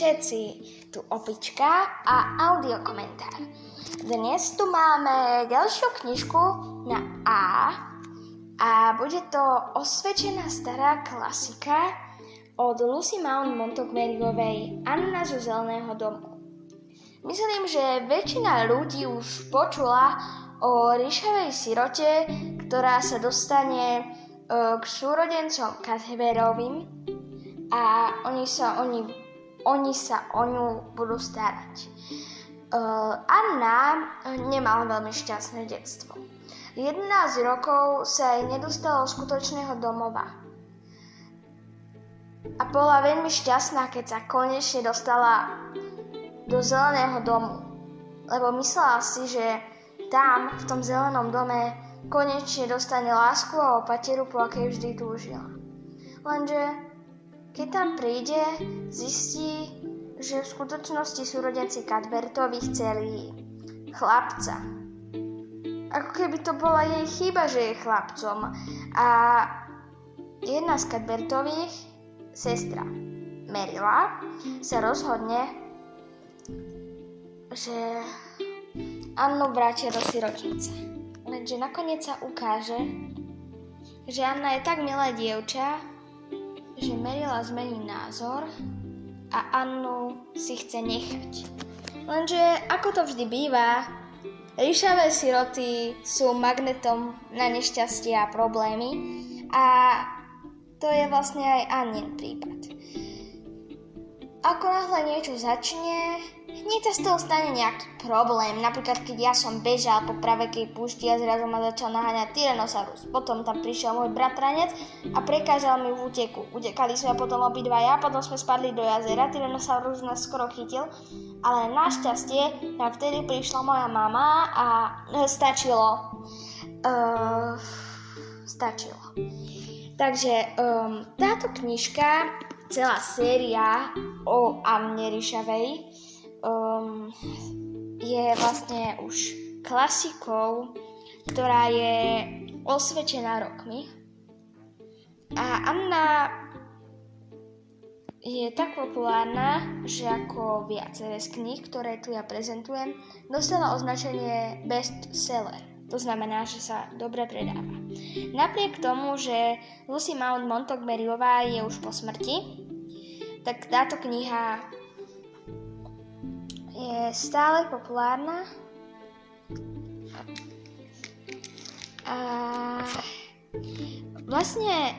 všetci, tu opička a audiokomentár. Dnes tu máme ďalšiu knižku na A a bude to osvedčená stará klasika od Lucy Mount Montgomeryovej Anna zo zeleného domu. Myslím, že väčšina ľudí už počula o ríšavej sirote, ktorá sa dostane e, k súrodencom Cadverovým a oni sa, oni, oni sa o ňu budú starať. Uh, Anna nemala veľmi šťastné detstvo. 11 rokov sa jej nedostalo skutočného domova. A bola veľmi šťastná, keď sa konečne dostala do zeleného domu. Lebo myslela si, že tam, v tom zelenom dome, konečne dostane lásku a opateru, po akej vždy túžila. Lenže keď tam príde, zistí, že v skutočnosti súrodenci Cadbertovi chceli chlapca. Ako keby to bola jej chyba, že je chlapcom. A jedna z Cadbertových, sestra Merila, sa rozhodne, že Annu vrátia do sirotnice. Lenže nakoniec sa ukáže, že Anna je tak milá dievča, že Merila zmení názor a Annu si chce nechať. Lenže ako to vždy býva, ríšavé siroty sú magnetom na nešťastie a problémy a to je vlastne aj Annin prípad. Ako náhle niečo začne, hneď sa z toho stane nejaký problém. Napríklad, keď ja som bežal po pravekej púšti a zrazu ma začal naháňať Tyrannosaurus. Potom tam prišiel môj bratranec a prekážal mi v úteku. Utekali sme potom obidvaja, potom sme spadli do jazera, Tyrannosaurus nás skoro chytil, ale našťastie nám vtedy prišla moja mama a e, stačilo. Uh, stačilo. Takže um, táto knižka, celá séria o Anne Rišavej, um, je vlastne už klasikou, ktorá je osvedčená rokmi. A Anna je tak populárna, že ako viaceré z kníh, ktoré tu ja prezentujem, dostala označenie bestseller. To znamená, že sa dobre predáva. Napriek tomu, že Lucy Mount Montgomeryová je už po smrti, tak táto kniha je stále populárna. A vlastne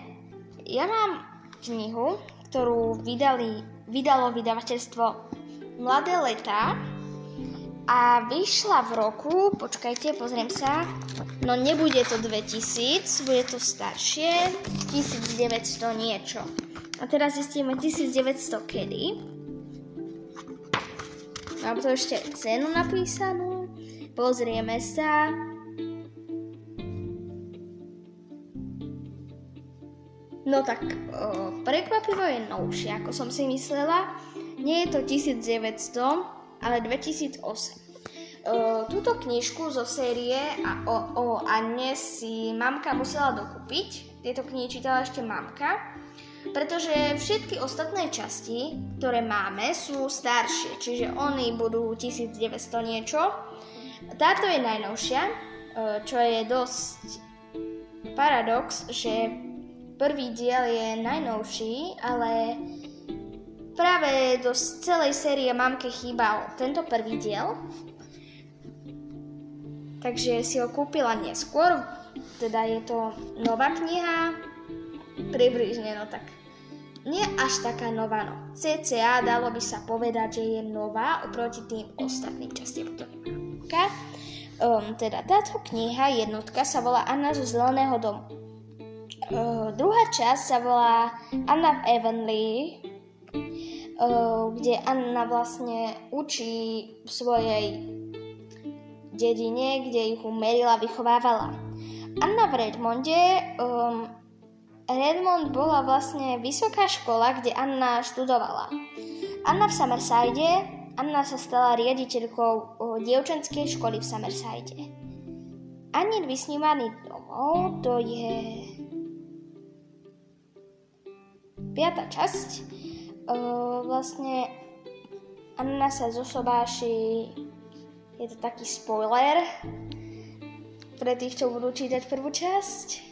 ja mám knihu, ktorú vydali, vydalo vydavateľstvo Mladé leta a vyšla v roku, počkajte, pozriem sa, no nebude to 2000, bude to staršie, 1900 niečo. A teraz zistíme 1900 kedy. Mám to ešte cenu napísanú. Pozrieme sa. No tak, o, prekvapivo je novšie, ako som si myslela. Nie je to 1900, ale 2008. O, túto knižku zo série a o, o Anne si mamka musela dokúpiť. Tieto knihy čítala ešte mamka pretože všetky ostatné časti, ktoré máme, sú staršie, čiže oni budú 1900 niečo. Táto je najnovšia, e, čo je dosť paradox, že prvý diel je najnovší, ale práve do celej série mamke chýbal tento prvý diel. Takže si ho kúpila neskôr, teda je to nová kniha, Približne, no tak. Nie až taká nová, no. CCA dalo by sa povedať, že je nová oproti tým ostatným častiam, ktoré má. Um, teda táto kniha, jednotka, sa volá Anna zo Zeleného domu. Uh, druhá časť sa volá Anna v Avonlea, uh, kde Anna vlastne učí v svojej dedine, kde ich umerila, vychovávala. Anna v Redmonde um, Redmond bola vlastne vysoká škola, kde Anna študovala. Anna v Summerside, Anna sa stala riaditeľkou dievčenskej školy v Summerside. Anin vysnívaný domov, to je piata časť. Vlastne Anna sa zosobáši, je to taký spoiler pre tých, čo budú čítať prvú časť.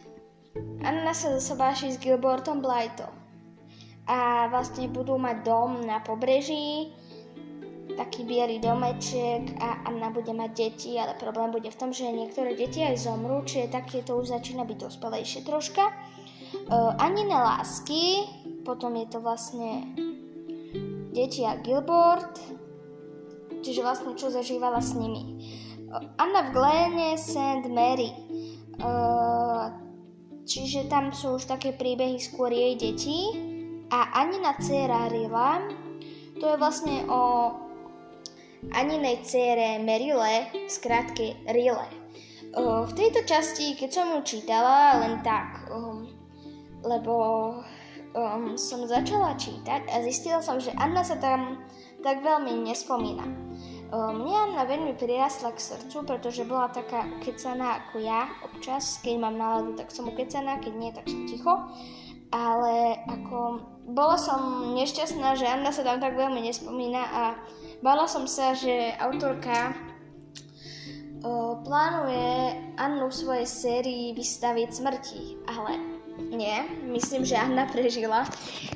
Anna sa zosobáši s Gilbertom Blightom a vlastne budú mať dom na pobreží, taký biely domeček a Anna bude mať deti, ale problém bude v tom, že niektoré deti aj zomrú, čiže také to už začína byť dospelejšie troška. Uh, Anine lásky, potom je to vlastne deti a Gilbert, čiže vlastne čo zažívala s nimi. Uh, Anna v Gléne St. Mary, uh, čiže tam sú už také príbehy skôr jej detí a Anina dcera Rila, to je vlastne o Aninej cére Merile, v skratke Rile. V tejto časti, keď som ju čítala, len tak, lebo um, som začala čítať a zistila som, že Anna sa tam tak veľmi nespomína. Mne Anna veľmi prirastla k srdcu, pretože bola taká ukecaná ako ja občas. Keď mám náladu, tak som ukecaná, keď nie, tak som ticho. Ale ako bola som nešťastná, že Anna sa tam tak veľmi nespomína a Bala som sa, že autorka o, plánuje Annu v svojej sérii vystaviť smrti, ale nie, myslím, že Anna prežila.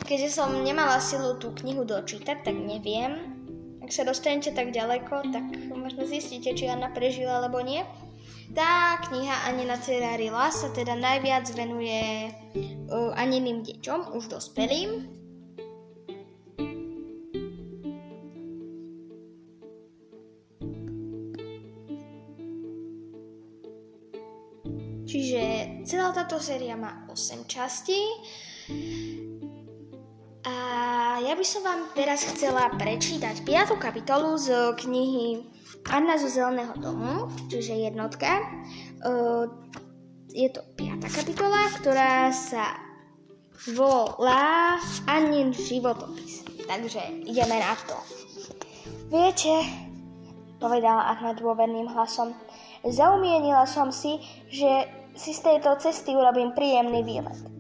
Keďže som nemala silu tú knihu dočítať, tak neviem. Ak sa dostanete tak ďaleko, tak možno zistíte, či Anna prežila alebo nie. Tá kniha Anina dcera Rila sa teda najviac venuje uh, Aniným deťom, už dospelým, Čiže celá táto séria má 8 častí. Ja by som vám teraz chcela prečítať 5. kapitolu z knihy Anna zo zeleného domu, čiže jednotka. Je to 5. kapitola, ktorá sa volá Annin životopis. Takže ideme na to. Viete, povedala Anna dôverným hlasom, zaumienila som si, že si z tejto cesty urobím príjemný výlet.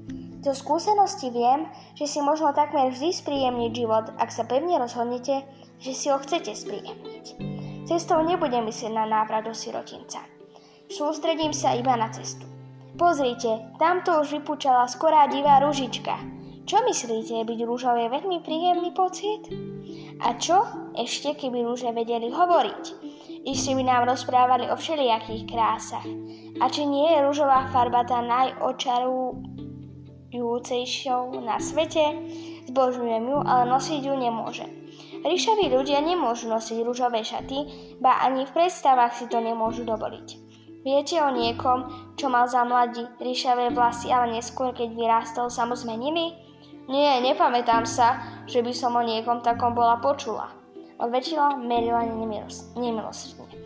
Zo skúsenosti viem, že si možno takmer vždy spríjemniť život, ak sa pevne rozhodnete, že si ho chcete spríjemniť. Cestou nebudem myslieť na návrat do sirotinca. Sústredím sa iba na cestu. Pozrite, tamto už vypúčala skorá divá ružička. Čo myslíte, byť rúžou veľmi príjemný pocit? A čo ešte, keby rúže vedeli hovoriť? Ešte by nám rozprávali o všelijakých krásach. A či nie je rúžová farba tá najočarujúcejšou na svete? Zbožňujem ju, ale nosiť ju nemôžem. Ríšaví ľudia nemôžu nosiť rúžové šaty, ba ani v predstavách si to nemôžu dovoliť. Viete o niekom, čo mal za mladí ríšavé vlasy, ale neskôr, keď vyrástol, sa mu zmenili? Nie, nepamätám sa, že by som o niekom takom bola počula odväčšila Maryla nemilosrdne.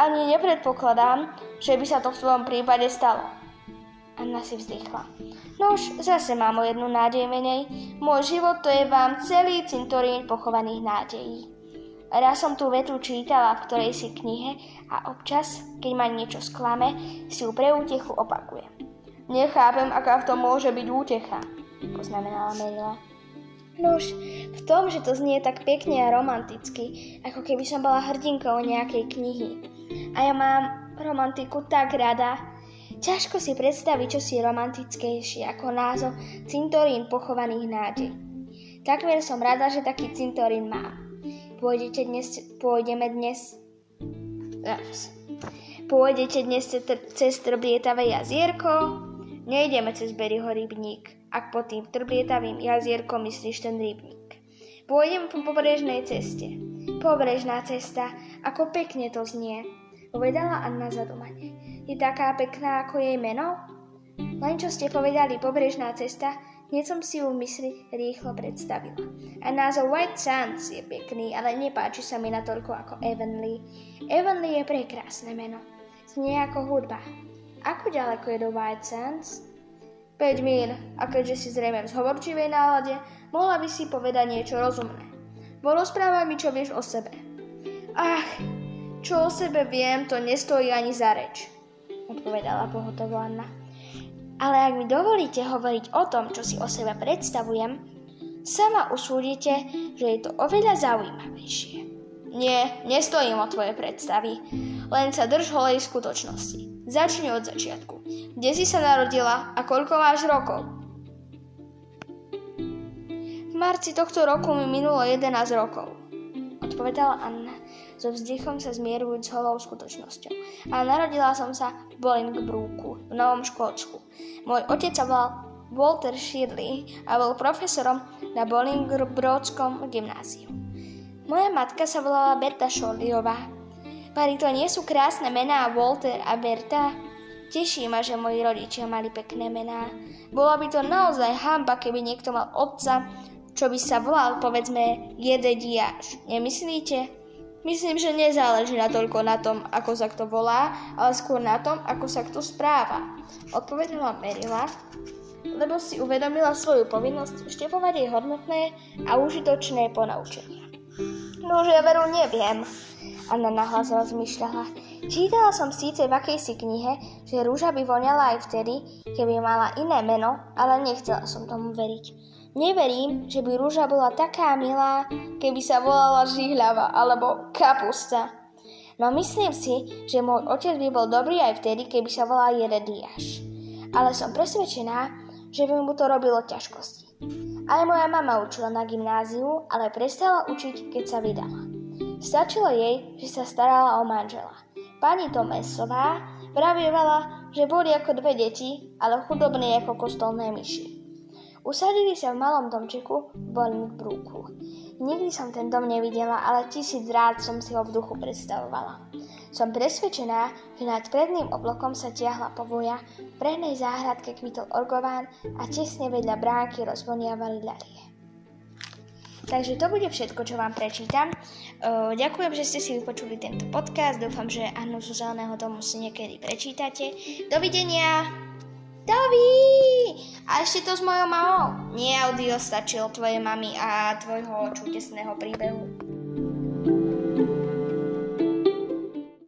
Ani nepredpokladám, že by sa to v tvojom prípade stalo. Anna si vzdychla. Nož, zase mám o jednu nádej menej. Môj život to je vám celý cintorín pochovaných nádejí. Raz som tú vetu čítala v ktorej si knihe a občas, keď ma niečo sklame, si ju pre útechu opakujem. Nechápem, aká v tom môže byť útecha, poznamenala Merila. Nož, v tom, že to znie tak pekne a romanticky, ako keby som bola hrdinkou nejakej knihy. A ja mám romantiku tak rada. Ťažko si predstaviť, čo si romantickejšie ako názov Cintorín pochovaných nádej. Takmer som rada, že taký cintorín mám. Pôjdete dnes, pôjdeme dnes... Pôjdete dnes cez trblietavé jazierko? Nejdeme cez Berryho rybník ak pod tým trblietavým jazierkom myslíš ten rybník. Pôjdem po pobrežnej ceste. Pobrežná cesta, ako pekne to znie, povedala Anna zadumane. Je taká pekná ako jej meno? Len čo ste povedali pobrežná cesta, hneď som si ju mysli rýchlo predstavila. A názov White Sands je pekný, ale nepáči sa mi natoľko ako Avonlea. Avonlea je prekrásne meno. Znie ako hudba. Ako ďaleko je do White Sands? 5 míl a keďže si zrejme v zhovorčivej nálade, mohla by si povedať niečo rozumné. Porozprávaj mi, čo vieš o sebe. Ach, čo o sebe viem, to nestojí ani za reč, odpovedala pohotovo Anna. Ale ak mi dovolíte hovoriť o tom, čo si o sebe predstavujem, sama usúdite, že je to oveľa zaujímavejšie. Nie, nestojím o tvoje predstavy. Len sa drž holej skutočnosti. Začni od začiatku. Kde si sa narodila a koľko máš rokov? V marci tohto roku mi minulo 11 rokov, odpovedala Anna, so vzdychom sa zmierujúc s holou skutočnosťou. A narodila som sa v Bolingbroku, v Novom Škótsku. Môj otec sa volal Walter Shirley a bol profesorom na Bolingbrodskom gymnáziu. Moja matka sa volala Berta Šorliová. Pari to nie sú krásne mená Walter a Berta? Teší ma, že moji rodičia mali pekné mená. Bola by to naozaj hamba, keby niekto mal otca, čo by sa volal, povedzme, Jede Diáš. Nemyslíte? Myslím, že nezáleží na toľko na tom, ako sa kto volá, ale skôr na tom, ako sa kto správa. Odpovedala Merila, lebo si uvedomila svoju povinnosť štepovať jej hodnotné a užitočné ponaučenia. No, že ja veru neviem, Anna nahlas rozmýšľala. Čítala som síce v akejsi knihe, že rúža by voňala aj vtedy, keby mala iné meno, ale nechcela som tomu veriť. Neverím, že by rúža bola taká milá, keby sa volala žihľava alebo kapusta. No myslím si, že môj otec by bol dobrý aj vtedy, keby sa volal Jerediáš. Ale som presvedčená, že by mu to robilo ťažkosti. Aj moja mama učila na gymnáziu, ale prestala učiť, keď sa vydala. Stačilo jej, že sa starala o manžela. Pani Tomesová pravievala, že boli ako dve deti, ale chudobní ako kostolné myši. Usadili sa v malom domčiku v Bolingbroku. Nikdy som ten dom nevidela, ale tisíc rád som si ho v duchu predstavovala. Som presvedčená, že nad predným oblokom sa tiahla povoja, v prehnej záhradke kvitol orgován a tesne vedľa bránky rozvoniavali ľalie. Takže to bude všetko, čo vám prečítam. ďakujem, že ste si vypočuli tento podcast. Dúfam, že Annu zo Zeleného domu si niekedy prečítate. Dovidenia! Dovi! A ešte to s mojou mamou. Nie audio stačilo tvojej mamy a tvojho čudesného príbehu.